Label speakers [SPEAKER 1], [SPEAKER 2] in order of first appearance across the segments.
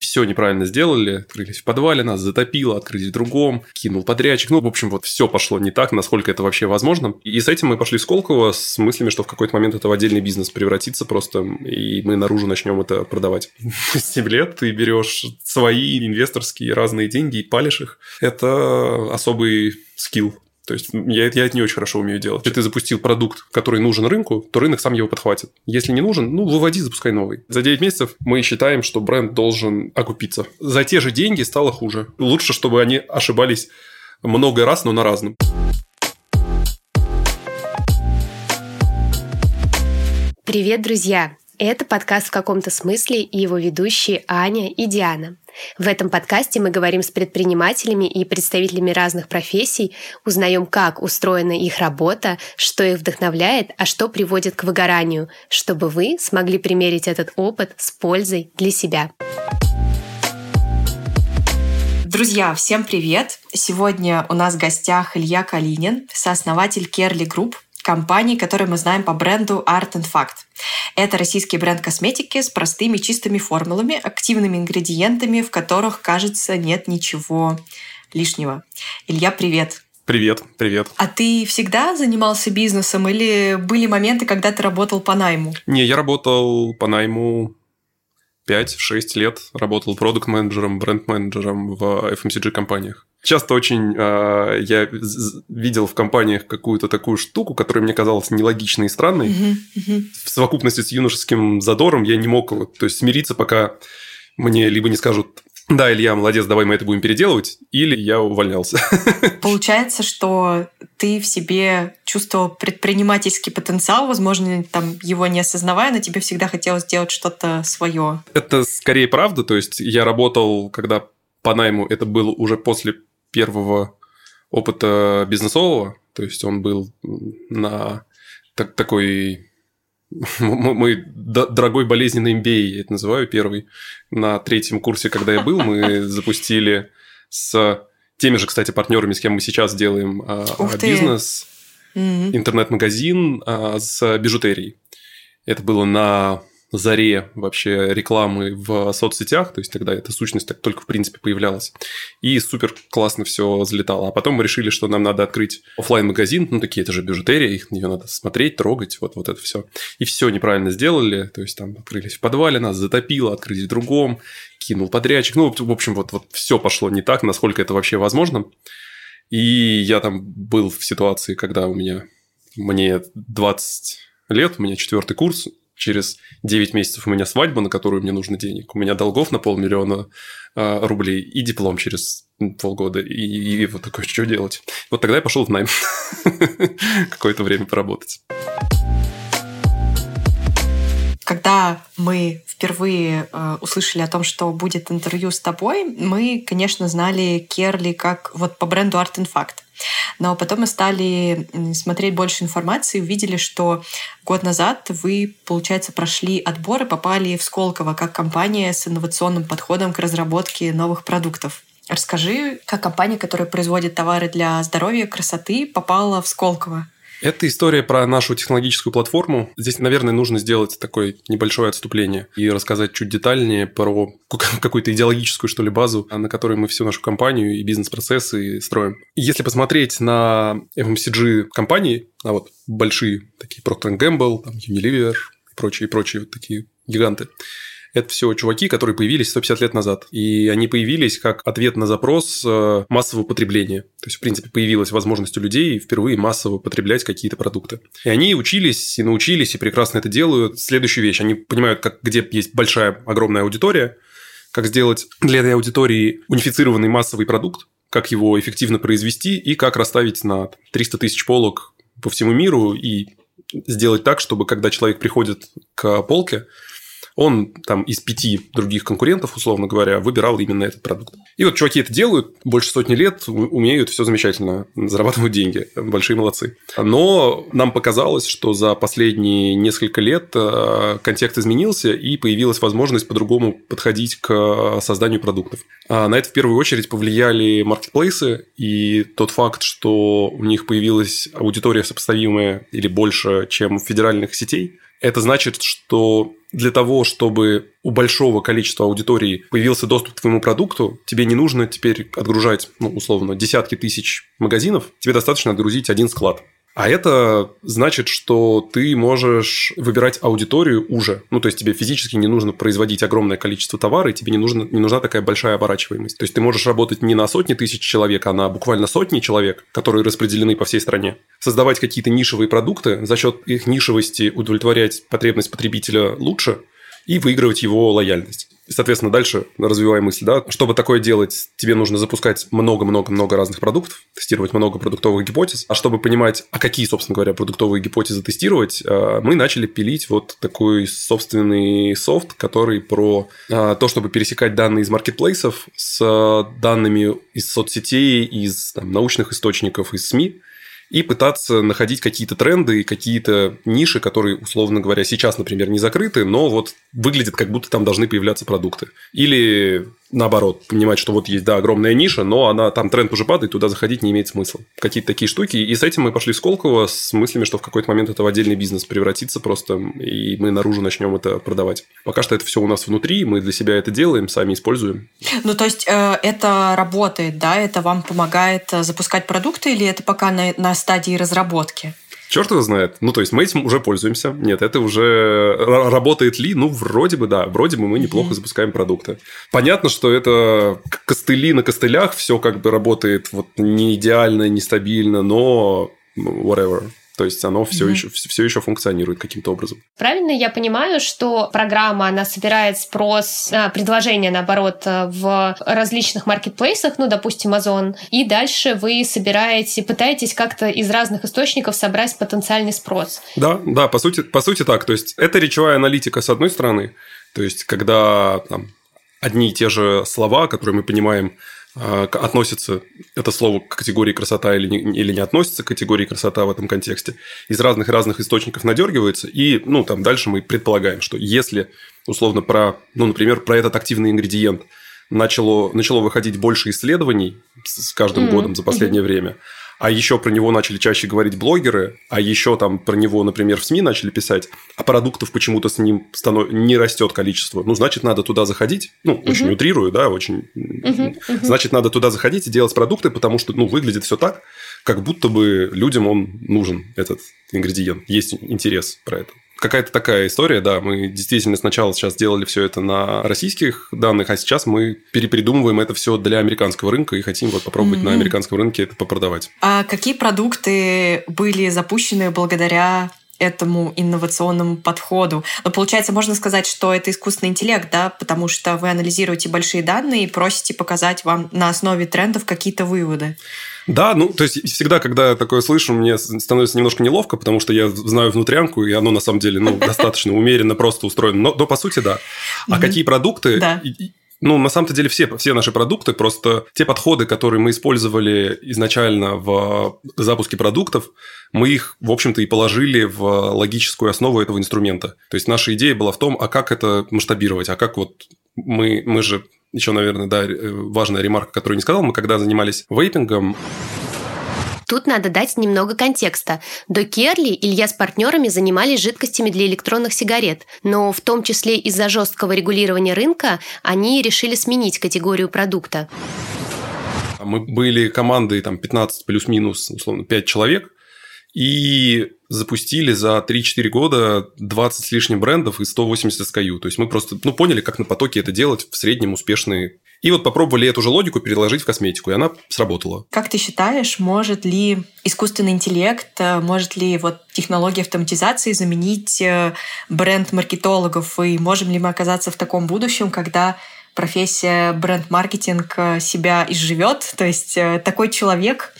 [SPEAKER 1] все неправильно сделали, открылись в подвале, нас затопило, открылись в другом, кинул подрядчик. Ну, в общем, вот все пошло не так, насколько это вообще возможно. И с этим мы пошли в Сколково с мыслями, что в какой-то момент это в отдельный бизнес превратится просто, и мы наружу начнем это продавать. 7 лет ты берешь свои инвесторские разные деньги и палишь их. Это особый скилл то есть я, я это не очень хорошо умею делать. Если ты запустил продукт, который нужен рынку, то рынок сам его подхватит. Если не нужен, ну, выводи, запускай новый. За 9 месяцев мы считаем, что бренд должен окупиться. За те же деньги стало хуже. Лучше, чтобы они ошибались много раз, но на разном.
[SPEAKER 2] Привет, друзья! Это подкаст в каком-то смысле и его ведущие Аня и Диана. В этом подкасте мы говорим с предпринимателями и представителями разных профессий, узнаем, как устроена их работа, что их вдохновляет, а что приводит к выгоранию, чтобы вы смогли примерить этот опыт с пользой для себя.
[SPEAKER 3] Друзья, всем привет! Сегодня у нас в гостях Илья Калинин, сооснователь Carely Group, компании, которую мы знаем по бренду Art and Fact. Это российский бренд косметики с простыми чистыми формулами, активными ингредиентами, в которых, кажется, нет ничего лишнего. Илья, привет!
[SPEAKER 1] Привет, привет.
[SPEAKER 3] А ты всегда занимался бизнесом или были моменты, когда ты работал по найму?
[SPEAKER 1] Не, я работал по найму 5-6 лет. Работал продукт-менеджером, бренд-менеджером в FMCG-компаниях. Часто очень э, я видел в компаниях какую-то такую штуку, которая мне казалась нелогичной и странной. Uh-huh, uh-huh. В совокупности с юношеским задором я не мог вот, то есть смириться, пока мне либо не скажут да, Илья, молодец, давай мы это будем переделывать, или я увольнялся.
[SPEAKER 3] Получается, что ты в себе чувствовал предпринимательский потенциал, возможно, там его не осознавая, но тебе всегда хотелось сделать что-то свое.
[SPEAKER 1] Это скорее правда, то есть я работал, когда по найму, это был уже после первого опыта бизнесового, то есть он был на так, такой мой дорогой болезненный MBA, я это называю, первый. На третьем курсе, когда я был, мы запустили с теми же, кстати, партнерами, с кем мы сейчас делаем а, бизнес, интернет-магазин а, с бижутерией. Это было на заре вообще рекламы в соцсетях, то есть тогда эта сущность так только в принципе появлялась, и супер классно все взлетало. А потом мы решили, что нам надо открыть офлайн магазин ну такие, это же бижутерия, их ее надо смотреть, трогать, вот, вот это все. И все неправильно сделали, то есть там открылись в подвале, нас затопило, открылись в другом, кинул подрядчик, ну, в общем, вот, вот все пошло не так, насколько это вообще возможно. И я там был в ситуации, когда у меня, мне 20 лет, у меня четвертый курс, через 9 месяцев у меня свадьба, на которую мне нужно денег, у меня долгов на полмиллиона э, рублей и диплом через полгода. И, и вот такое, что делать? Вот тогда я пошел в найм. Какое-то время поработать.
[SPEAKER 3] Когда мы впервые э, услышали о том, что будет интервью с тобой, мы, конечно, знали Керли как вот по бренду Art Fact. Но потом мы стали смотреть больше информации, увидели, что год назад вы, получается, прошли отбор и попали в Сколково как компания с инновационным подходом к разработке новых продуктов. Расскажи, как компания, которая производит товары для здоровья, красоты, попала в Сколково.
[SPEAKER 1] Это история про нашу технологическую платформу. Здесь, наверное, нужно сделать такое небольшое отступление и рассказать чуть детальнее про какую-то идеологическую, что ли, базу, на которой мы всю нашу компанию и бизнес-процессы строим. Если посмотреть на FMCG-компании, а вот большие такие Procter Gamble, там, Unilever и прочие, прочие вот такие гиганты, это все чуваки, которые появились 150 лет назад. И они появились как ответ на запрос э, массового потребления. То есть, в принципе, появилась возможность у людей впервые массово потреблять какие-то продукты. И они учились и научились, и прекрасно это делают. Следующую вещь. Они понимают, как, где есть большая, огромная аудитория, как сделать для этой аудитории унифицированный массовый продукт, как его эффективно произвести и как расставить на 300 тысяч полок по всему миру и сделать так, чтобы когда человек приходит к полке, он там из пяти других конкурентов, условно говоря, выбирал именно этот продукт. И вот чуваки это делают, больше сотни лет, умеют, все замечательно, зарабатывают деньги, большие молодцы. Но нам показалось, что за последние несколько лет э, контекст изменился, и появилась возможность по-другому подходить к созданию продуктов. А на это в первую очередь повлияли маркетплейсы и тот факт, что у них появилась аудитория сопоставимая или больше, чем федеральных сетей, Это значит, что для того, чтобы у большого количества аудитории появился доступ к твоему продукту, тебе не нужно теперь отгружать, ну, условно, десятки тысяч магазинов, тебе достаточно отгрузить один склад. А это значит, что ты можешь выбирать аудиторию уже. Ну, то есть тебе физически не нужно производить огромное количество товара, и тебе не, нужно, не нужна такая большая оборачиваемость. То есть ты можешь работать не на сотни тысяч человек, а на буквально сотни человек, которые распределены по всей стране. Создавать какие-то нишевые продукты, за счет их нишевости удовлетворять потребность потребителя лучше и выигрывать его лояльность. Соответственно, дальше развиваем мысль, да, чтобы такое делать, тебе нужно запускать много-много-много разных продуктов, тестировать много продуктовых гипотез. А чтобы понимать, а какие, собственно говоря, продуктовые гипотезы тестировать, э, мы начали пилить вот такой собственный софт, который про э, то, чтобы пересекать данные из маркетплейсов с данными из соцсетей, из там, научных источников, из СМИ, и пытаться находить какие-то тренды и какие-то ниши, которые, условно говоря, сейчас, например, не закрыты, но вот выглядят, как будто там должны появляться продукты. Или наоборот, понимать, что вот есть, да, огромная ниша, но она там тренд уже падает, туда заходить не имеет смысла. Какие-то такие штуки. И с этим мы пошли в Сколково с мыслями, что в какой-то момент это в отдельный бизнес превратится просто, и мы наружу начнем это продавать. Пока что это все у нас внутри, мы для себя это делаем, сами используем.
[SPEAKER 3] Ну, то есть э, это работает, да, это вам помогает э, запускать продукты или это пока на, на стадии разработки?
[SPEAKER 1] Черт его знает. Ну, то есть мы этим уже пользуемся. Нет, это уже работает ли? Ну, вроде бы да. Вроде бы мы неплохо запускаем продукты. Понятно, что это костыли на костылях, все как бы работает вот не идеально, нестабильно, но whatever. То есть оно все, mm-hmm. еще, все еще функционирует каким-то образом.
[SPEAKER 2] Правильно я понимаю, что программа, она собирает спрос, а, предложения, наоборот, э, в различных маркетплейсах, ну, допустим, Amazon, и дальше вы собираете, пытаетесь как-то из разных источников собрать потенциальный спрос.
[SPEAKER 1] Да, да, по сути, по сути так. То есть это речевая аналитика с одной стороны, то есть когда там, одни и те же слова, которые мы понимаем, относится это слово к категории красота или не, или не относится к категории красота в этом контексте, из разных-разных источников надергивается, и, ну, там дальше мы предполагаем, что если, условно, про, ну, например, про этот активный ингредиент начало, начало выходить больше исследований с каждым mm-hmm. годом за последнее mm-hmm. время, а еще про него начали чаще говорить блогеры, а еще там про него, например, в СМИ начали писать, а продуктов почему-то с ним станов... не растет количество. Ну, значит, надо туда заходить. Ну, угу. очень утрирую, да, очень. Угу. Значит, надо туда заходить и делать продукты, потому что, ну, выглядит все так, как будто бы людям он нужен, этот ингредиент. Есть интерес про это какая-то такая история, да. Мы действительно сначала сейчас делали все это на российских данных, а сейчас мы перепридумываем это все для американского рынка и хотим вот попробовать mm-hmm. на американском рынке это попродавать.
[SPEAKER 3] А какие продукты были запущены благодаря этому инновационному подходу. Но получается, можно сказать, что это искусственный интеллект, да, потому что вы анализируете большие данные и просите показать вам на основе трендов какие-то выводы.
[SPEAKER 1] Да, ну, то есть всегда, когда я такое слышу, мне становится немножко неловко, потому что я знаю внутрянку, и оно на самом деле, ну, достаточно умеренно просто устроено. Но, но по сути, да. А какие продукты? Да. Ну, на самом-то деле все, все наши продукты, просто те подходы, которые мы использовали изначально в запуске продуктов, мы их, в общем-то, и положили в логическую основу этого инструмента. То есть наша идея была в том, а как это масштабировать, а как вот мы, мы же еще, наверное, да, э, важная ремарка, которую не сказал, мы когда занимались вейпингом,
[SPEAKER 2] Тут надо дать немного контекста. До Керли Илья с партнерами занимались жидкостями для электронных сигарет, но в том числе из-за жесткого регулирования рынка они решили сменить категорию продукта.
[SPEAKER 1] Мы были командой там 15 плюс-минус, условно, 5 человек, и запустили за 3-4 года 20 с лишним брендов и 180 SKU. То есть мы просто ну, поняли, как на потоке это делать в среднем успешные. И вот попробовали эту же логику переложить в косметику, и она сработала.
[SPEAKER 3] Как ты считаешь, может ли искусственный интеллект, э, может ли вот технология автоматизации заменить э, бренд маркетологов, и можем ли мы оказаться в таком будущем, когда профессия бренд-маркетинг э, себя изживет, то есть такой человек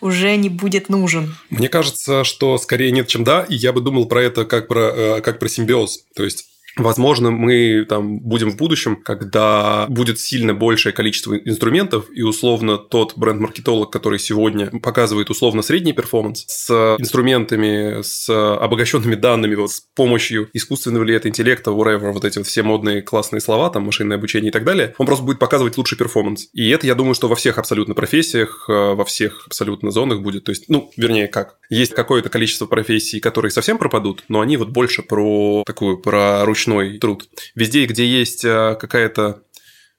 [SPEAKER 3] уже не будет нужен.
[SPEAKER 1] Мне кажется, что скорее нет, чем да, и я бы думал про это как про, как про симбиоз. То есть Возможно, мы там будем в будущем, когда будет сильно большее количество инструментов, и условно тот бренд-маркетолог, который сегодня показывает условно средний performance с инструментами, с обогащенными данными, вот с помощью искусственного ли это интеллекта, whatever, вот эти вот все модные классные слова, там машинное обучение и так далее, он просто будет показывать лучший performance. И это, я думаю, что во всех абсолютно профессиях, э, во всех абсолютно зонах будет. То есть, ну, вернее, как? Есть какое-то количество профессий, которые совсем пропадут, но они вот больше про такую, про ручной труд. Везде, где есть э, какая-то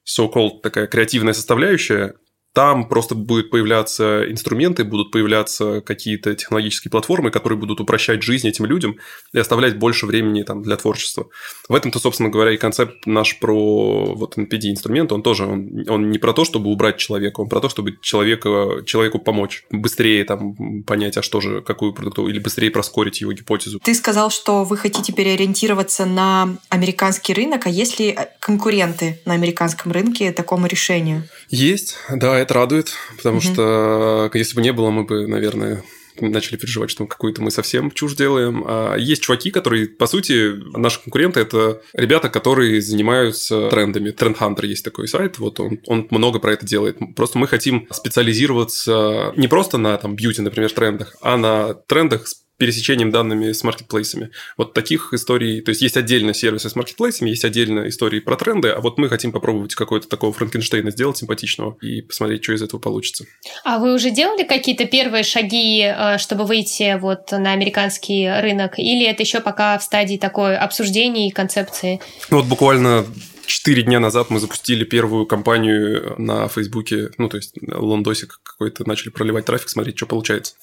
[SPEAKER 1] so-called такая креативная составляющая, там просто будут появляться инструменты, будут появляться какие-то технологические платформы, которые будут упрощать жизнь этим людям и оставлять больше времени там, для творчества. В этом-то, собственно говоря, и концепт наш про вот NPD-инструмент, он тоже, он, он не про то, чтобы убрать человека, он про то, чтобы человека, человеку помочь быстрее там понять, а что же, какую продукту, или быстрее проскорить его гипотезу.
[SPEAKER 3] Ты сказал, что вы хотите переориентироваться на американский рынок, а есть ли конкуренты на американском рынке такому решению?
[SPEAKER 1] Есть, да, это радует, потому угу. что если бы не было, мы бы, наверное, начали переживать, что какую-то мы совсем чушь делаем. А есть чуваки, которые, по сути, наши конкуренты – это ребята, которые занимаются трендами. Трендхантер есть такой сайт, вот он, он много про это делает. Просто мы хотим специализироваться не просто на там бьюти, например, трендах, а на трендах с пересечением данными с маркетплейсами. Вот таких историй, то есть есть отдельно сервисы с маркетплейсами, есть отдельно истории про тренды, а вот мы хотим попробовать какой-то такого Франкенштейна сделать симпатичного и посмотреть, что из этого получится.
[SPEAKER 2] А вы уже делали какие-то первые шаги, э, чтобы выйти вот на американский рынок, или это еще пока в стадии такой обсуждения и концепции?
[SPEAKER 1] Вот буквально Четыре дня назад мы запустили первую кампанию на Фейсбуке, ну, то есть лондосик какой-то, начали проливать трафик, смотреть, что получается.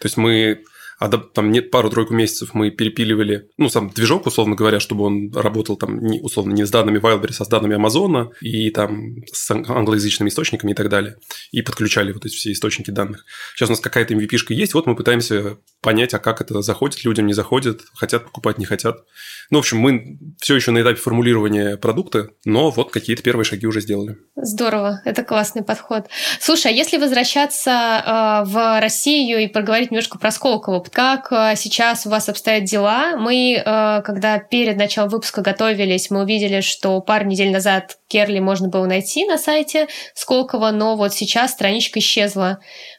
[SPEAKER 1] То есть мы а там пару-тройку месяцев мы перепиливали, ну, сам движок, условно говоря, чтобы он работал там, не, условно, не с данными Wildberries, а с данными Амазона и там с англоязычными источниками и так далее. И подключали вот эти все источники данных. Сейчас у нас какая-то MVP-шка есть, вот мы пытаемся понять, а как это заходит людям, не заходит, хотят покупать, не хотят. Ну, в общем, мы все еще на этапе формулирования продукта, но вот какие-то первые шаги уже сделали.
[SPEAKER 2] Здорово, это классный подход. Слушай, а если возвращаться э, в Россию и поговорить немножко про Сколково, как э, сейчас у вас обстоят дела? Мы, э, когда перед началом выпуска готовились, мы увидели, что пару недель назад Керли можно было найти на сайте Сколково, но вот сейчас страничка исчезла.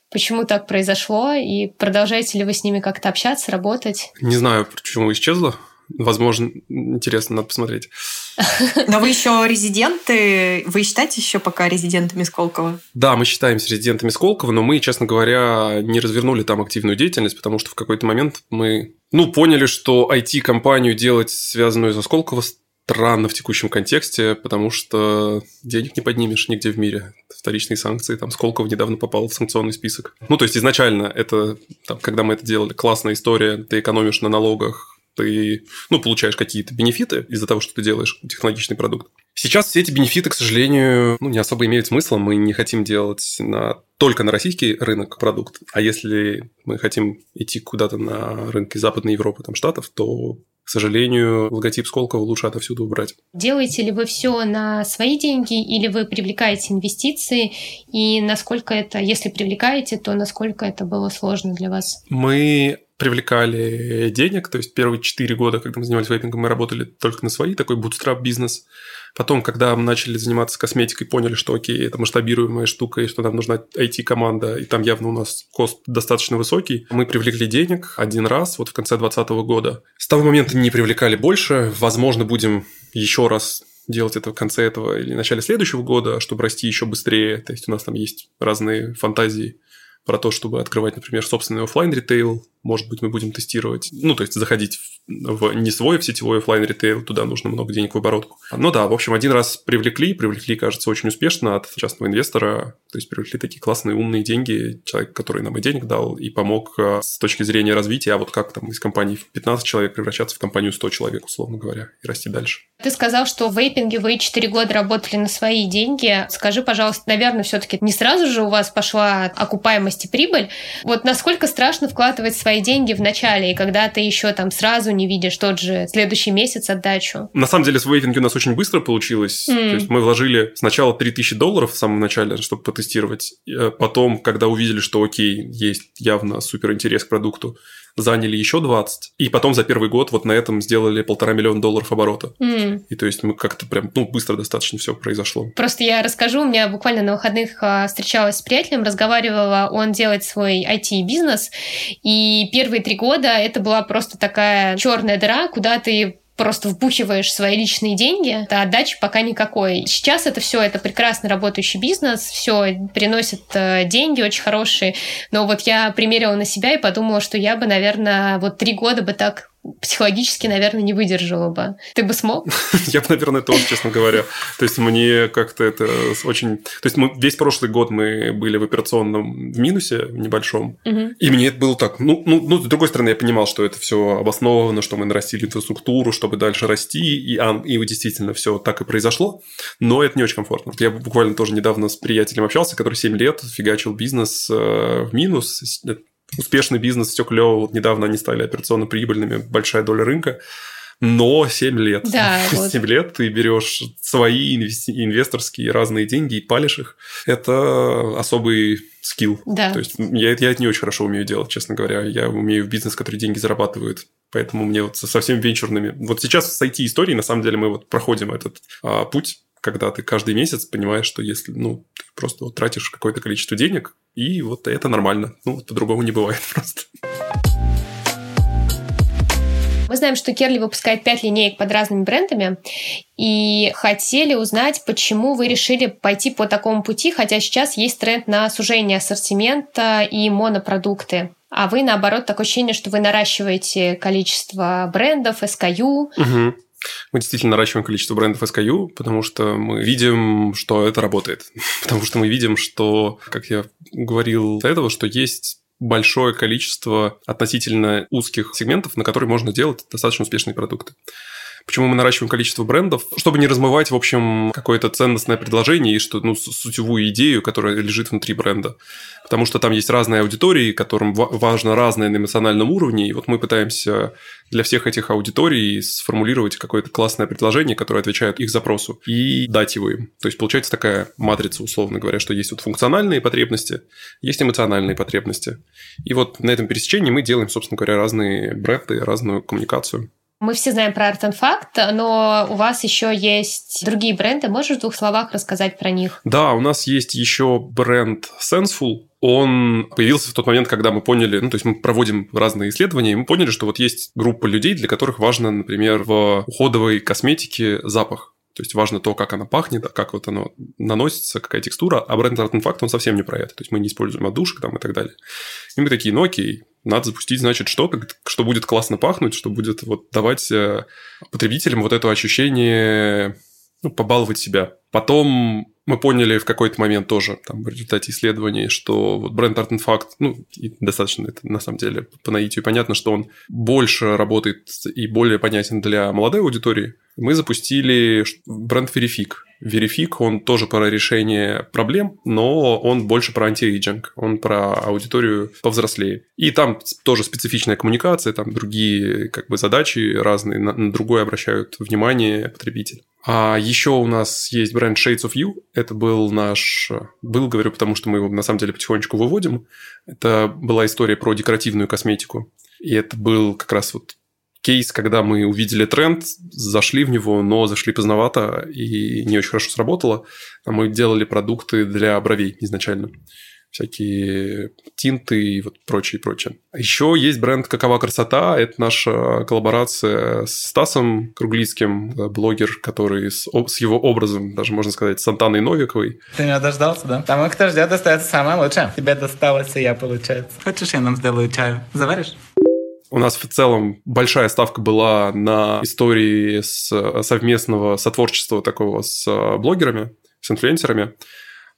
[SPEAKER 2] Почему так произошло? И продолжаете ли вы с ними как-то общаться, работать?
[SPEAKER 1] Не знаю, почему исчезла. Возможно, интересно, надо посмотреть.
[SPEAKER 3] Но вы еще резиденты, вы считаете еще пока резидентами Сколково?
[SPEAKER 1] Да, мы считаемся резидентами Сколково, но мы, честно говоря, не развернули там активную деятельность, потому что в какой-то момент мы, ну, поняли, что IT-компанию делать, связанную со Сколково, странно в текущем контексте, потому что денег не поднимешь нигде в мире. Вторичные санкции, там Сколково недавно попал в санкционный список. Ну, то есть изначально это, там, когда мы это делали, классная история, ты экономишь на налогах, ты ну, получаешь какие-то бенефиты из-за того, что ты делаешь технологичный продукт. Сейчас все эти бенефиты, к сожалению, ну, не особо имеют смысла. Мы не хотим делать на, только на российский рынок продукт. А если мы хотим идти куда-то на рынки Западной Европы, там, Штатов, то к сожалению, логотип Сколково лучше отовсюду убрать.
[SPEAKER 2] Делаете ли вы все на свои деньги или вы привлекаете инвестиции? И насколько это, если привлекаете, то насколько это было сложно для вас?
[SPEAKER 1] Мы привлекали денег, то есть первые четыре года, когда мы занимались вейпингом, мы работали только на свои, такой bootstrap бизнес. Потом, когда мы начали заниматься косметикой, поняли, что окей, это масштабируемая штука, и что нам нужна IT-команда, и там явно у нас кост достаточно высокий, мы привлекли денег один раз, вот в конце 2020 года. С того момента не привлекали больше, возможно, будем еще раз делать это в конце этого или начале следующего года, чтобы расти еще быстрее. То есть у нас там есть разные фантазии про то, чтобы открывать, например, собственный офлайн ритейл может быть, мы будем тестировать, ну, то есть заходить в, не свой в сетевой офлайн ритейл, туда нужно много денег в оборотку. Ну да, в общем, один раз привлекли, привлекли, кажется, очень успешно от частного инвестора, то есть привлекли такие классные умные деньги, человек, который нам и денег дал, и помог а, с точки зрения развития, а вот как там из компании в 15 человек превращаться в компанию 100 человек, условно говоря, и расти дальше.
[SPEAKER 2] Ты сказал, что в вейпинге вы 4 года работали на свои деньги. Скажи, пожалуйста, наверное, все-таки не сразу же у вас пошла окупаемость и прибыль. Вот насколько страшно вкладывать свои деньги в начале, и когда ты еще там сразу не видишь тот же следующий месяц отдачу.
[SPEAKER 1] На самом деле с вейвинги у нас очень быстро получилось. Mm. То есть мы вложили сначала 3000 долларов в самом начале, чтобы потестировать. Потом, когда увидели, что окей, есть явно супер интерес к продукту, заняли еще 20, и потом за первый год вот на этом сделали полтора миллиона долларов оборота.
[SPEAKER 2] М.
[SPEAKER 1] И то есть мы как-то прям, ну, быстро достаточно все произошло.
[SPEAKER 2] Просто я расскажу, у меня буквально на выходных а, встречалась с приятелем, разговаривала, он делает свой IT-бизнес, и первые три года это была просто такая черная дыра, куда ты просто вбухиваешь свои личные деньги, а отдачи пока никакой. Сейчас это все, это прекрасно работающий бизнес, все приносит э, деньги очень хорошие, но вот я примерила на себя и подумала, что я бы, наверное, вот три года бы так психологически, наверное, не выдержала бы. Ты бы смог?
[SPEAKER 1] Я бы, наверное, тоже, честно говоря. То есть мне как-то это очень... То есть мы весь прошлый год мы были в операционном в минусе в небольшом. И мне это было так. Ну, ну, ну, с другой стороны, я понимал, что это все обосновано, что мы нарастили инфраструктуру, чтобы дальше расти. И, а, и действительно все так и произошло. Но это не очень комфортно. Я буквально тоже недавно с приятелем общался, который 7 лет фигачил бизнес э, в минус. Успешный бизнес, все клево. Вот недавно они стали операционно прибыльными, большая доля рынка. Но 7 лет.
[SPEAKER 2] Да, вот.
[SPEAKER 1] 7 лет ты берешь свои инвесторские разные деньги и палишь их. Это особый скилл.
[SPEAKER 2] Да.
[SPEAKER 1] То есть я, это- я это не очень хорошо умею делать, честно говоря. Я умею в бизнес, который деньги зарабатывает. Поэтому мне вот со всеми венчурными... Вот сейчас с IT-историей, на самом деле, мы вот проходим этот а, путь, когда ты каждый месяц понимаешь, что если, ну, ты просто вот тратишь какое-то количество денег, и вот это нормально. Ну, вот по-другому не бывает просто.
[SPEAKER 2] Мы знаем, что Керли выпускает 5 линеек под разными брендами, и хотели узнать, почему вы решили пойти по такому пути, хотя сейчас есть тренд на сужение ассортимента и монопродукты. А вы, наоборот, такое ощущение, что вы наращиваете количество брендов, SKU.
[SPEAKER 1] Мгм. Мы действительно наращиваем количество брендов SKU, потому что мы видим, что это работает. Потому что мы видим, что, как я говорил до этого, что есть большое количество относительно узких сегментов, на которые можно делать достаточно успешные продукты. Почему мы наращиваем количество брендов? Чтобы не размывать, в общем, какое-то ценностное предложение и что, ну, сутевую идею, которая лежит внутри бренда. Потому что там есть разные аудитории, которым ва- важно разное на эмоциональном уровне. И вот мы пытаемся для всех этих аудиторий сформулировать какое-то классное предложение, которое отвечает их запросу, и дать его им. То есть получается такая матрица, условно говоря, что есть вот функциональные потребности, есть эмоциональные потребности. И вот на этом пересечении мы делаем, собственно говоря, разные бренды, разную коммуникацию.
[SPEAKER 2] Мы все знаем про Art Fact, но у вас еще есть другие бренды. Можешь в двух словах рассказать про них?
[SPEAKER 1] Да, у нас есть еще бренд Senseful. Он появился в тот момент, когда мы поняли, ну, то есть мы проводим разные исследования, и мы поняли, что вот есть группа людей, для которых важно, например, в уходовой косметике запах. То есть важно то, как она пахнет, а как вот оно наносится, какая текстура. А бренд Fact, он совсем не про это. То есть мы не используем отдушек там и так далее. И мы такие, ну окей, надо запустить, значит, что-то, что будет классно пахнуть, что будет вот давать э, потребителям вот это ощущение, ну, побаловать себя. Потом мы поняли в какой-то момент тоже, там, в результате исследований, что вот бренд Art Fact, ну, и достаточно это на самом деле по наитию понятно, что он больше работает и более понятен для молодой аудитории. Мы запустили бренд Verific. Verific, он тоже про решение проблем, но он больше про anti-aging, он про аудиторию повзрослее. И там тоже специфичная коммуникация, там другие как бы задачи разные, на, на другое обращают внимание потребитель. А еще у нас есть бренд Shades of You. Это был наш... Был, говорю, потому что мы его на самом деле потихонечку выводим. Это была история про декоративную косметику. И это был как раз вот кейс, когда мы увидели тренд, зашли в него, но зашли поздновато и не очень хорошо сработало. А Мы делали продукты для бровей изначально. Всякие тинты и вот прочее, прочее. А Еще есть бренд «Какова красота». Это наша коллаборация с Стасом Круглицким, блогер, который с, с его образом, даже можно сказать, с Антаной Новиковой.
[SPEAKER 4] Ты меня дождался, да? Тому, кто ждет, достается самое лучшее. Тебе досталось и я, получается. Хочешь, я нам сделаю чаю? Заваришь?
[SPEAKER 1] У нас в целом большая ставка была на истории с совместного сотворчества такого с э, блогерами, с инфлюенсерами.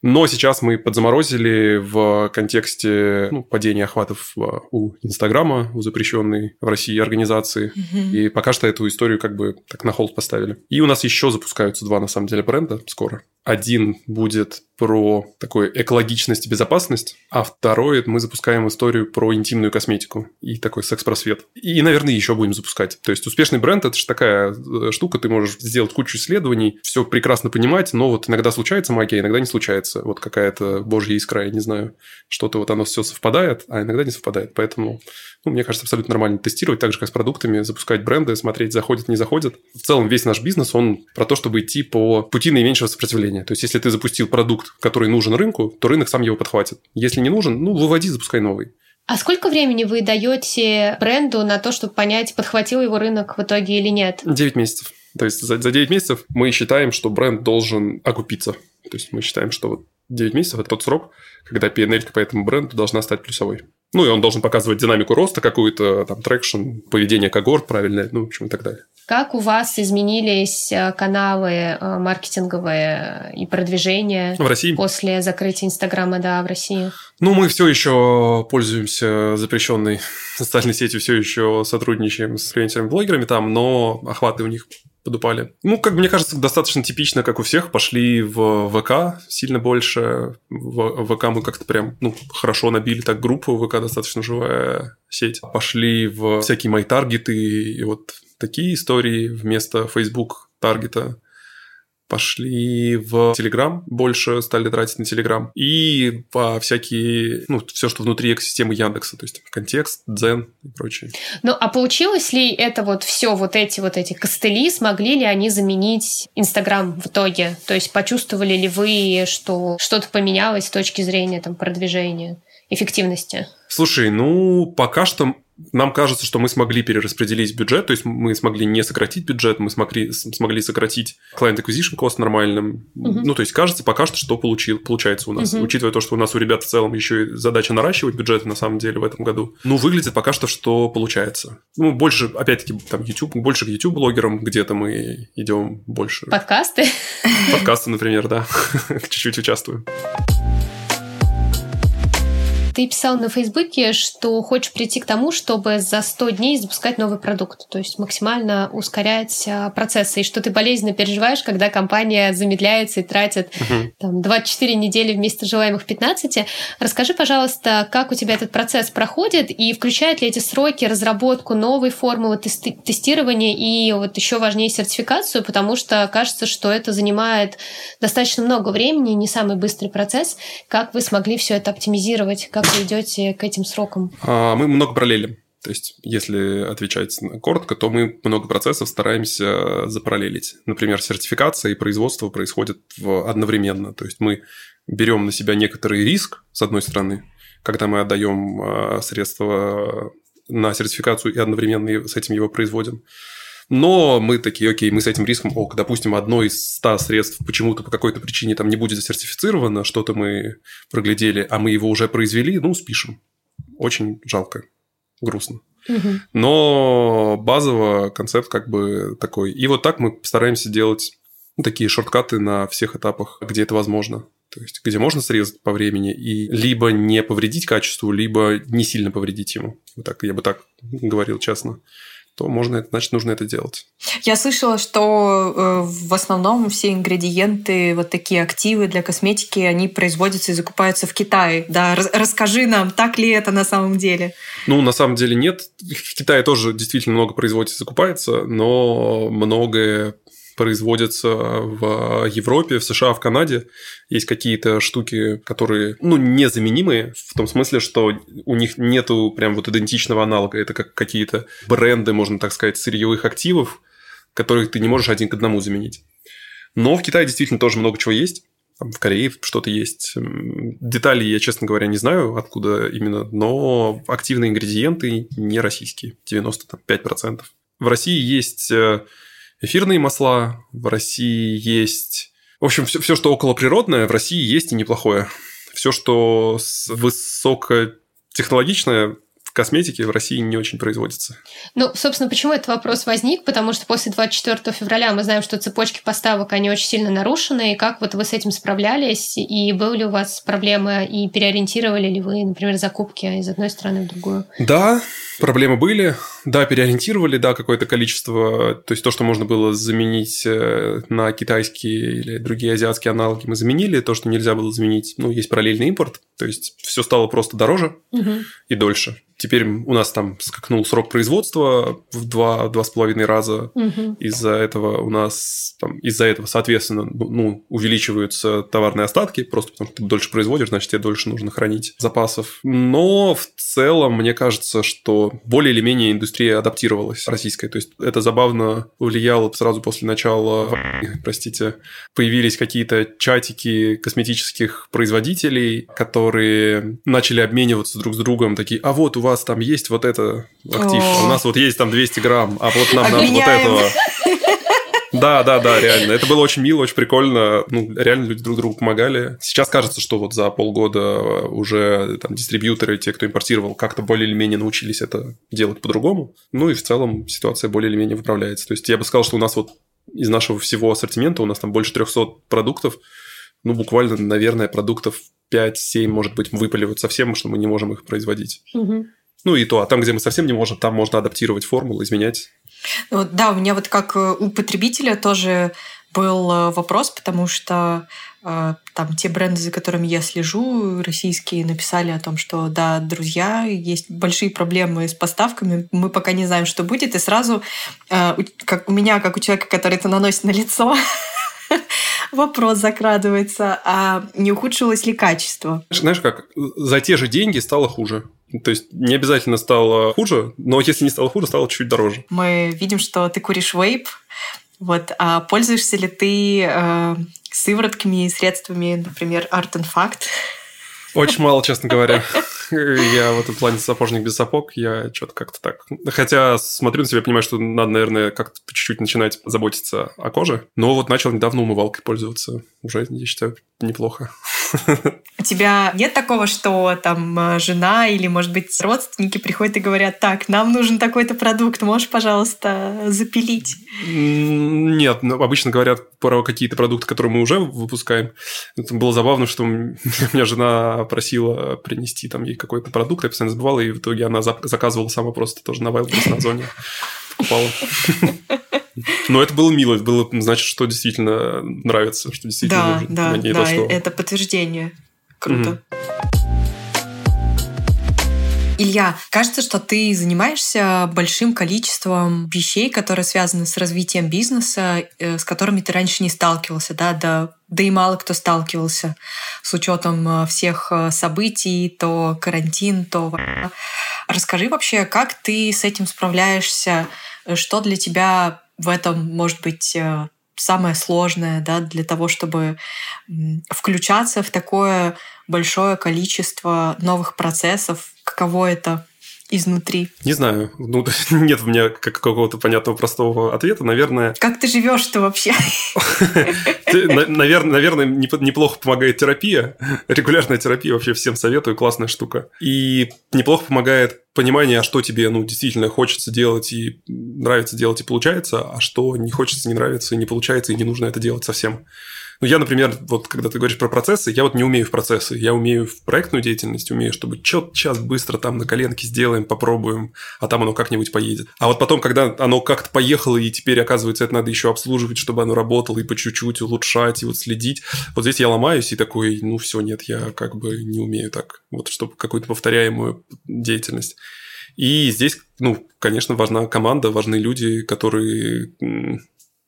[SPEAKER 1] Но сейчас мы подзаморозили в контексте ну, падения охватов э, у Инстаграма, у запрещенной в России организации. И пока что эту историю как бы так на холд поставили. И у нас еще запускаются два, на самом деле, бренда скоро. Один будет про такую экологичность и безопасность, а второй мы запускаем историю про интимную косметику и такой секс-просвет. И, наверное, еще будем запускать. То есть успешный бренд – это же такая э, штука, ты можешь сделать кучу исследований, все прекрасно понимать, но вот иногда случается магия, иногда не случается. Вот какая-то божья искра, я не знаю, что-то вот оно все совпадает, а иногда не совпадает. Поэтому, ну, мне кажется, абсолютно нормально тестировать, так же, как с продуктами, запускать бренды, смотреть, заходит, не заходит. В целом весь наш бизнес, он про то, чтобы идти по пути наименьшего сопротивления. То есть, если ты запустил продукт, который нужен рынку, то рынок сам его подхватит. Если не нужен, ну, выводи, запускай новый.
[SPEAKER 2] А сколько времени вы даете бренду на то, чтобы понять, подхватил его рынок в итоге или нет?
[SPEAKER 1] 9 месяцев. То есть за, за 9 месяцев мы считаем, что бренд должен окупиться. То есть мы считаем, что вот 9 месяцев – это тот срок, когда P&L по этому бренду должна стать плюсовой. Ну, и он должен показывать динамику роста какую-то, там, traction, поведение когорт правильное, ну, в общем, и так далее.
[SPEAKER 2] Как у вас изменились э, каналы э, маркетинговые и продвижения
[SPEAKER 1] в России?
[SPEAKER 2] после закрытия Инстаграма, да, в России?
[SPEAKER 1] Ну, мы все еще пользуемся запрещенной социальной сетью, все еще сотрудничаем с инфлюенсерами-блогерами там, но охваты у них подупали. Ну, как мне кажется, достаточно типично, как у всех, пошли в ВК сильно больше. В ВК мы как-то прям, ну, хорошо набили так группу, ВК достаточно живая сеть. Пошли в всякие мои таргеты и вот такие истории вместо Facebook таргета пошли в Telegram, больше стали тратить на Telegram, и по всякие, ну, все, что внутри экосистемы Яндекса, то есть контекст, Дзен и прочее.
[SPEAKER 2] Ну, а получилось ли это вот все, вот эти вот эти костыли, смогли ли они заменить Инстаграм в итоге? То есть почувствовали ли вы, что что-то поменялось с точки зрения там продвижения, эффективности?
[SPEAKER 1] Слушай, ну, пока что нам кажется, что мы смогли перераспределить бюджет, то есть мы смогли не сократить бюджет, мы смогли, смогли сократить client acquisition cost нормальным. Uh-huh. Ну, то есть кажется пока что, что получил, получается у нас. Uh-huh. Учитывая то, что у нас у ребят в целом еще и задача наращивать бюджеты на самом деле в этом году. Ну, выглядит пока что, что получается. Ну, больше, опять-таки, там YouTube, больше к YouTube-блогерам где-то мы идем больше.
[SPEAKER 2] Подкасты?
[SPEAKER 1] Подкасты, например, да. Чуть-чуть участвуем.
[SPEAKER 2] Ты писал на Фейсбуке, что хочешь прийти к тому, чтобы за 100 дней запускать новый продукт, то есть максимально ускорять а, процессы, и что ты болезненно переживаешь, когда компания замедляется и тратит угу. там, 24 недели вместо желаемых 15. Расскажи, пожалуйста, как у тебя этот процесс проходит и включают ли эти сроки разработку новой формулы тести- тестирования и вот еще важнее сертификацию, потому что кажется, что это занимает достаточно много времени, не самый быстрый процесс. Как вы смогли все это оптимизировать? Как вы идете к этим срокам?
[SPEAKER 1] А, мы много параллелим. То есть, если отвечать коротко, то мы много процессов стараемся запараллелить. Например, сертификация и производство происходят одновременно. То есть, мы берем на себя некоторый риск, с одной стороны, когда мы отдаем а, средства на сертификацию и одновременно с этим его производим. Но мы такие, окей, мы с этим риском, ок, допустим, одно из ста средств почему-то по какой-то причине там не будет засертифицировано, что-то мы проглядели, а мы его уже произвели, ну, спишем. Очень жалко, грустно. Но базово концепт как бы такой. И вот так мы стараемся делать ну, такие шорткаты на всех этапах, где это возможно. То есть, где можно срезать по времени и либо не повредить качеству, либо не сильно повредить ему. Вот так, я бы так говорил честно то можно, значит, нужно это делать.
[SPEAKER 3] Я слышала, что э, в основном все ингредиенты, вот такие активы для косметики, они производятся и закупаются в Китае. Да, расскажи нам, так ли это на самом деле?
[SPEAKER 1] Ну, на самом деле нет. В Китае тоже действительно много производится и закупается, но многое производятся в Европе, в США, в Канаде. Есть какие-то штуки, которые, ну, незаменимые, в том смысле, что у них нету прям вот идентичного аналога. Это как какие-то бренды, можно так сказать, сырьевых активов, которых ты не можешь один к одному заменить. Но в Китае действительно тоже много чего есть. Там в Корее что-то есть. Детали я, честно говоря, не знаю, откуда именно, но активные ингредиенты не российские, 95%. В России есть э, эфирные масла, в России есть... В общем, все, все, что околоприродное, в России есть и неплохое. Все, что высокотехнологичное, в косметике в России не очень производится.
[SPEAKER 2] Ну, собственно, почему этот вопрос возник? Потому что после 24 февраля мы знаем, что цепочки поставок, они очень сильно нарушены, и как вот вы с этим справлялись, и были ли у вас проблемы, и переориентировали ли вы, например, закупки из одной страны в другую?
[SPEAKER 1] Да, проблемы были. Да, переориентировали, да, какое-то количество, то есть то, что можно было заменить э, на китайские или другие азиатские аналоги, мы заменили, то, что нельзя было заменить, ну, есть параллельный импорт, то есть все стало просто дороже угу. и дольше. Теперь у нас там скакнул срок производства в два, два с половиной раза. Угу. Из-за этого у нас там, из-за этого, соответственно, ну, ну, увеличиваются товарные остатки, просто потому что ты дольше производишь, значит, тебе дольше нужно хранить запасов. Но в целом, мне кажется, что более или менее индустрия адаптировалась российская. То есть это забавно влияло сразу после начала, простите, появились какие-то чатики косметических производителей, которые начали обмениваться друг с другом, такие, а вот у вас там есть вот это актив, О. у нас вот есть там 200 грамм, а вот нам надо вот этого. Да, да, да, реально. Это было очень мило, очень прикольно. Ну, реально люди друг другу помогали. Сейчас кажется, что вот за полгода уже там дистрибьюторы, те, кто импортировал, как-то более или менее научились это делать по-другому. Ну и в целом ситуация более или менее выправляется. То есть я бы сказал, что у нас вот из нашего всего ассортимента у нас там больше 300 продуктов. Ну, буквально, наверное, продуктов 5-7, может быть, выпаливают совсем, что мы не можем их производить. Угу. Ну и то, а там, где мы совсем не можем, там можно адаптировать формулу, изменять.
[SPEAKER 3] Ну, да, у меня вот как э, у потребителя тоже был э, вопрос, потому что э, там те бренды, за которыми я слежу, российские, написали о том, что да, друзья, есть большие проблемы с поставками, мы пока не знаем, что будет, и сразу, э, как у меня, как у человека, который это наносит на лицо, вопрос закрадывается, а не ухудшилось ли качество?
[SPEAKER 1] Знаешь как, за те же деньги стало хуже. То есть не обязательно стало хуже, но если не стало хуже, стало чуть дороже.
[SPEAKER 3] Мы видим, что ты куришь вейп. Вот, а пользуешься ли ты э, сыворотками и средствами, например, Art and Fact?
[SPEAKER 1] Очень мало, честно говоря. Я в этом плане сапожник без сапог, я что-то как-то так. Хотя смотрю на себя, понимаю, что надо, наверное, как-то чуть-чуть начинать заботиться о коже. Но вот начал недавно умывалкой пользоваться. Уже, я считаю, неплохо.
[SPEAKER 3] У тебя нет такого, что там э, жена или, может быть, родственники приходят и говорят, так, нам нужен такой-то продукт, можешь, пожалуйста, запилить?
[SPEAKER 1] Нет, обычно говорят про какие-то продукты, которые мы уже выпускаем. Это было забавно, что меня жена просила принести там ей какой-то продукт, я постоянно забывал, и в итоге она заказывала сама просто тоже на Wildberries на Озоне. Покупала. Но это было мило, это было, значит, что действительно нравится, что действительно
[SPEAKER 3] да, нужно. Да, да, что... это подтверждение. Круто. Угу. Илья, кажется, что ты занимаешься большим количеством вещей, которые связаны с развитием бизнеса, э, с которыми ты раньше не сталкивался, да, да, да и мало кто сталкивался с учетом э, всех э, событий, то карантин, то... Расскажи вообще, как ты с этим справляешься, что для тебя в этом может быть самое сложное да, для того, чтобы включаться в такое большое количество новых процессов, каково это изнутри?
[SPEAKER 1] Не знаю. Ну, нет у меня какого-то понятного простого ответа. Наверное...
[SPEAKER 3] Как ты живешь-то вообще?
[SPEAKER 1] Наверное, неплохо помогает терапия. Регулярная терапия вообще всем советую. Классная штука. И неплохо помогает понимание, а что тебе ну, действительно хочется делать и нравится делать и получается, а что не хочется, не нравится и не получается, и не нужно это делать совсем. Ну, я, например, вот когда ты говоришь про процессы, я вот не умею в процессы. Я умею в проектную деятельность, умею, чтобы что-то сейчас быстро там на коленке сделаем, попробуем, а там оно как-нибудь поедет. А вот потом, когда оно как-то поехало, и теперь, оказывается, это надо еще обслуживать, чтобы оно работало, и по чуть-чуть улучшать, и вот следить. Вот здесь я ломаюсь и такой, ну, все, нет, я как бы не умею так. Вот, чтобы какую-то повторяемую деятельность. И здесь, ну, конечно, важна команда, важны люди, которые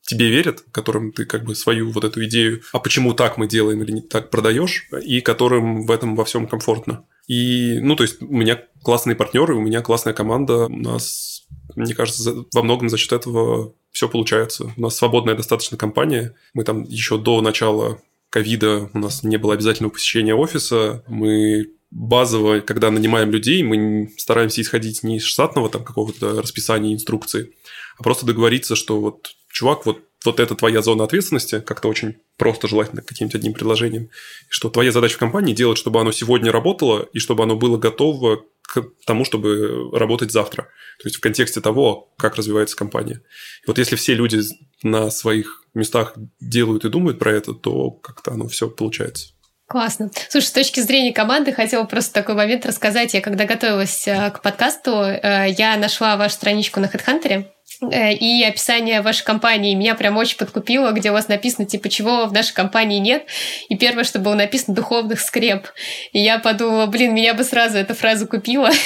[SPEAKER 1] тебе верят, которым ты как бы свою вот эту идею, а почему так мы делаем или не так продаешь, и которым в этом во всем комфортно. И, ну, то есть у меня классные партнеры, у меня классная команда, у нас, мне кажется, во многом за счет этого все получается. У нас свободная достаточно компания. Мы там еще до начала ковида у нас не было обязательного посещения офиса. Мы базово, когда нанимаем людей, мы стараемся исходить не из штатного там какого-то расписания инструкции, а просто договориться, что вот чувак, вот вот это твоя зона ответственности, как-то очень просто, желательно каким-нибудь одним предложением, что твоя задача в компании делать, чтобы оно сегодня работало и чтобы оно было готово к тому, чтобы работать завтра. То есть в контексте того, как развивается компания. И вот если все люди на своих местах делают и думают про это, то как-то оно все получается.
[SPEAKER 2] Классно. Слушай, с точки зрения команды хотела просто такой момент рассказать. Я когда готовилась э, к подкасту, э, я нашла вашу страничку на HeadHunter, и описание вашей компании меня прям очень подкупило, где у вас написано, типа, чего в нашей компании нет. И первое, что было написано, духовных скреп. И я подумала, блин, меня бы сразу эта фраза купила.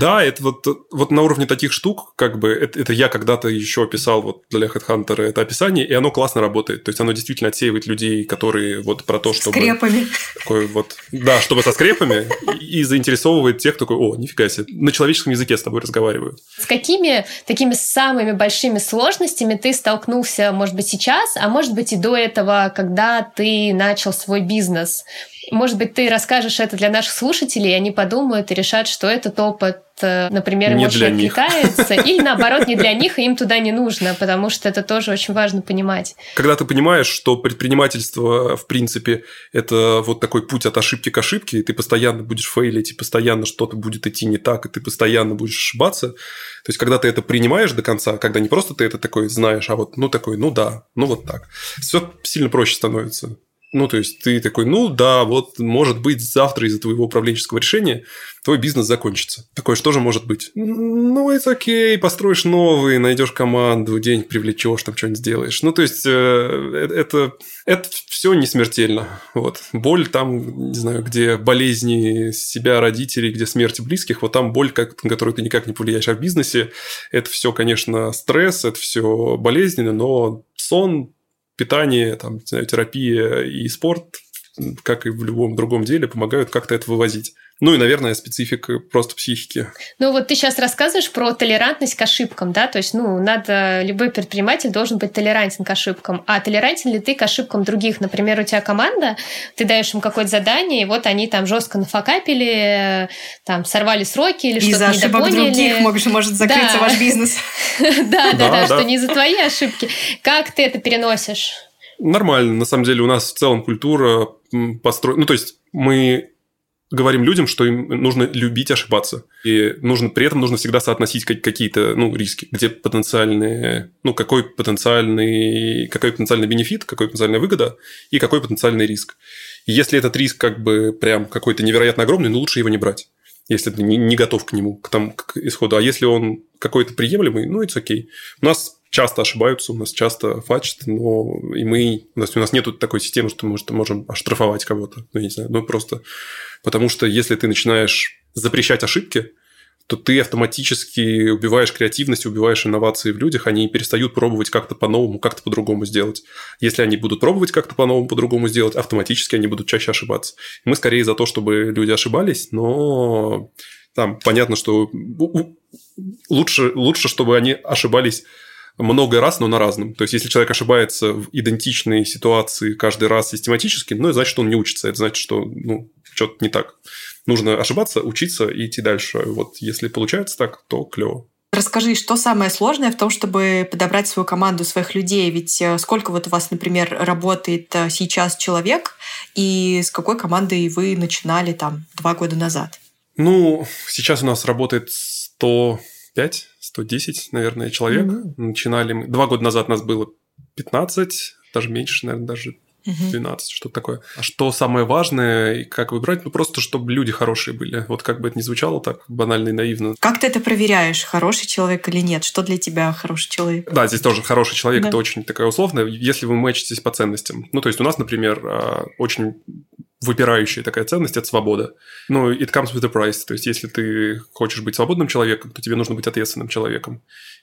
[SPEAKER 1] Да, это вот, вот на уровне таких штук, как бы, это, это я когда-то еще писал вот для HeadHunter это описание, и оно классно работает. То есть, оно действительно отсеивает людей, которые вот про то, чтобы...
[SPEAKER 3] Скрепами.
[SPEAKER 1] Такой вот, да, чтобы со скрепами, и заинтересовывает тех, кто такой, о, нифига себе, на человеческом языке с тобой разговаривают.
[SPEAKER 2] С какими такими самыми большими сложностями ты столкнулся, может быть, сейчас, а может быть и до этого, когда ты начал свой бизнес? Может быть, ты расскажешь это для наших слушателей, и они подумают и решат, что этот опыт, э, например, им
[SPEAKER 1] не
[SPEAKER 2] очень откликается, или наоборот, не для них, и им туда не нужно, потому что это тоже очень важно понимать.
[SPEAKER 1] Когда ты понимаешь, что предпринимательство, в принципе, это вот такой путь от ошибки к ошибке, и ты постоянно будешь фейлить, и постоянно что-то будет идти не так, и ты постоянно будешь ошибаться, то есть, когда ты это принимаешь до конца, когда не просто ты это такой знаешь, а вот, ну, такой, ну да, ну вот так, все сильно проще становится. Ну, то есть, ты такой, ну да, вот, может быть, завтра из-за твоего управленческого решения твой бизнес закончится. Такое что же может быть? Ну, это окей, построишь новый, найдешь команду, денег привлечешь, там что-нибудь сделаешь. Ну, то есть, э, э, это, это все не смертельно. Вот. Боль там, не знаю, где болезни себя, родителей, где смерти близких, вот там боль, как, на которую ты никак не повлияешь. А в бизнесе это все, конечно, стресс, это все болезненно, но сон, питание, там, терапия и спорт, как и в любом другом деле, помогают как-то это вывозить. Ну и, наверное, специфика просто психики.
[SPEAKER 2] Ну вот ты сейчас рассказываешь про толерантность к ошибкам, да, то есть, ну, надо, любой предприниматель должен быть толерантен к ошибкам. А толерантен ли ты к ошибкам других? Например, у тебя команда, ты даешь им какое-то задание, и вот они там жестко нафакапили, там, сорвали сроки или что-то
[SPEAKER 3] Из-за ошибок других может, может закрыться ваш бизнес.
[SPEAKER 2] Да, да, да, что не из-за твоей ошибки. Как ты это переносишь?
[SPEAKER 1] Нормально. На самом деле у нас в целом культура построена... Ну, то есть мы говорим людям, что им нужно любить ошибаться. И нужно, при этом нужно всегда соотносить какие-то ну, риски, где потенциальные, ну, какой потенциальный, какой потенциальный бенефит, какой потенциальная выгода и какой потенциальный риск. И если этот риск как бы прям какой-то невероятно огромный, ну, лучше его не брать если ты не, готов к нему, к, там, к исходу. А если он какой-то приемлемый, ну, это окей. У нас часто ошибаются, у нас часто фачат, но и мы, у нас, у нас нет такой системы, что мы можем оштрафовать кого-то. Ну, я не знаю, ну, просто Потому что если ты начинаешь запрещать ошибки, то ты автоматически убиваешь креативность, убиваешь инновации в людях, они перестают пробовать как-то по-новому, как-то по-другому сделать. Если они будут пробовать как-то по-новому, по-другому сделать, автоматически они будут чаще ошибаться. Мы скорее за то, чтобы люди ошибались, но там понятно, что лучше, лучше чтобы они ошибались много раз, но на разном. То есть, если человек ошибается в идентичной ситуации каждый раз систематически, ну, значит, он не учится. Это значит, что ну, что-то не так. Нужно ошибаться, учиться и идти дальше. Вот если получается так, то клево.
[SPEAKER 3] Расскажи, что самое сложное в том, чтобы подобрать свою команду, своих людей? Ведь э, сколько вот у вас, например, работает э, сейчас человек, и с какой командой вы начинали там два года назад?
[SPEAKER 1] Ну, сейчас у нас работает 105, 110, наверное, человек. Mm-hmm. Начинали мы... Два года назад нас было 15, даже меньше, наверное, даже 12, что-то такое. А что самое важное и как выбрать? Ну, просто чтобы люди хорошие были. Вот как бы это ни звучало так банально и наивно.
[SPEAKER 3] Как ты это проверяешь, хороший человек или нет? Что для тебя хороший человек?
[SPEAKER 1] Да, здесь тоже хороший человек, да. это очень такая условная, если вы мэчитесь по ценностям. Ну, то есть у нас, например, а, очень выпирающая такая ценность – это свобода. Ну, it comes with a price. То есть, если ты хочешь быть свободным человеком, то тебе нужно быть ответственным человеком.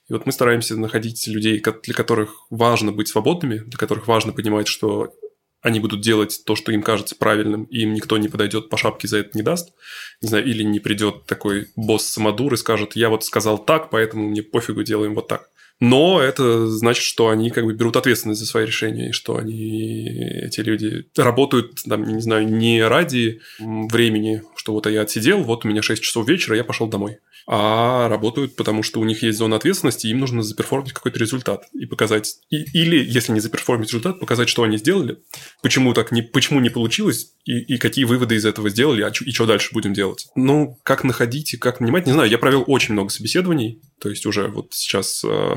[SPEAKER 1] И вот мы стараемся находить людей, для которых важно быть свободными, для которых важно понимать, что они будут делать то, что им кажется правильным, и им никто не подойдет по шапке за это не даст. Не знаю, или не придет такой босс самодур и скажет, я вот сказал так, поэтому мне пофигу, делаем вот так. Но это значит, что они как бы берут ответственность за свои решения, и что они, эти люди, работают, там, не знаю, не ради времени, что вот я отсидел, вот у меня 6 часов вечера, я пошел домой а работают, потому что у них есть зона ответственности, и им нужно заперформить какой-то результат и показать, и, или, если не заперформить результат, показать, что они сделали, почему так не, почему не получилось, и, и какие выводы из этого сделали, а, и что дальше будем делать. Ну, как находить и как нанимать, не знаю, я провел очень много собеседований, то есть уже вот сейчас э,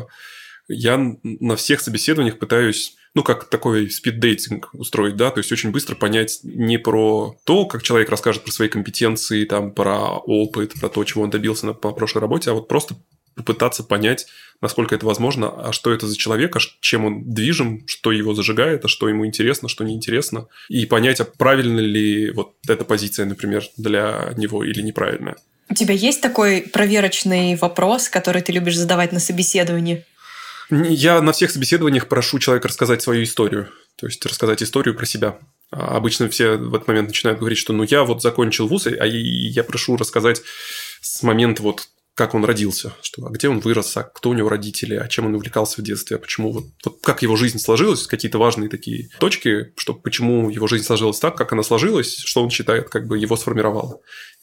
[SPEAKER 1] я на всех собеседованиях пытаюсь ну, как такой спиддейтинг устроить, да, то есть очень быстро понять не про то, как человек расскажет про свои компетенции, там, про опыт, про то, чего он добился на, по прошлой работе, а вот просто попытаться понять, насколько это возможно, а что это за человек, а чем он движим, что его зажигает, а что ему интересно, что неинтересно, и понять, а правильно ли вот эта позиция, например, для него или неправильная.
[SPEAKER 3] У тебя есть такой проверочный вопрос, который ты любишь задавать на собеседовании?
[SPEAKER 1] Я на всех собеседованиях прошу человека рассказать свою историю, то есть рассказать историю про себя. А обычно все в этот момент начинают говорить, что ну я вот закончил вуз, а я прошу рассказать с момента вот как он родился, что, а где он вырос, а кто у него родители, а чем он увлекался в детстве, а почему вот, вот как его жизнь сложилась, какие-то важные такие точки, что почему его жизнь сложилась так, как она сложилась, что он считает, как бы его сформировало.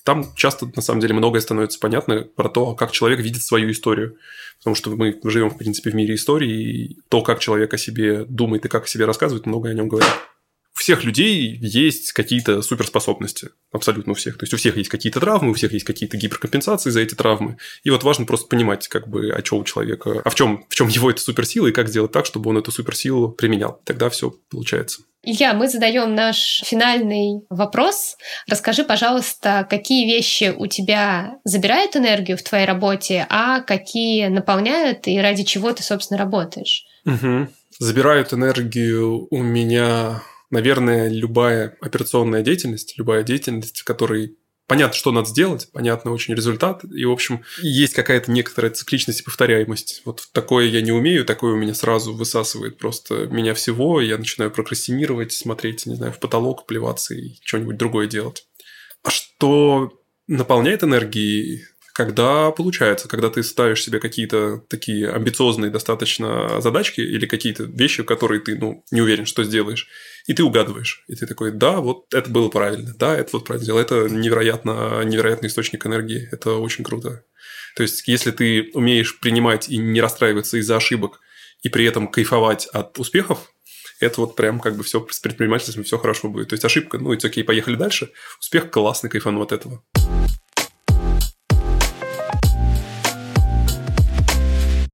[SPEAKER 1] Там часто, на самом деле, многое становится понятно про то, как человек видит свою историю. Потому что мы живем, в принципе, в мире истории, и то, как человек о себе думает и как о себе рассказывает, многое о нем говорит. У всех людей есть какие-то суперспособности. Абсолютно у всех. То есть у всех есть какие-то травмы, у всех есть какие-то гиперкомпенсации за эти травмы. И вот важно просто понимать, как бы, о чем у человека, а в чем, в чем его эта суперсила, и как сделать так, чтобы он эту суперсилу применял. Тогда все получается.
[SPEAKER 2] Илья, мы задаем наш финальный вопрос. Расскажи, пожалуйста, какие вещи у тебя забирают энергию в твоей работе, а какие наполняют и ради чего ты, собственно, работаешь?
[SPEAKER 1] Угу. Забирают энергию у меня, наверное, любая операционная деятельность, любая деятельность, в которой понятно, что надо сделать, понятно очень результат, и, в общем, есть какая-то некоторая цикличность и повторяемость. Вот такое я не умею, такое у меня сразу высасывает просто меня всего, я начинаю прокрастинировать, смотреть, не знаю, в потолок, плеваться и что-нибудь другое делать. А что наполняет энергией, когда получается, когда ты ставишь себе какие-то такие амбициозные достаточно задачки или какие-то вещи, которые ты ну, не уверен, что сделаешь, и ты угадываешь. И ты такой, да, вот это было правильно, да, это вот правильно сделал. Это невероятно, невероятный источник энергии. Это очень круто. То есть, если ты умеешь принимать и не расстраиваться из-за ошибок, и при этом кайфовать от успехов, это вот прям как бы все с предпринимательством все хорошо будет. То есть ошибка, ну, и окей, поехали дальше. Успех классный, кайфану от этого.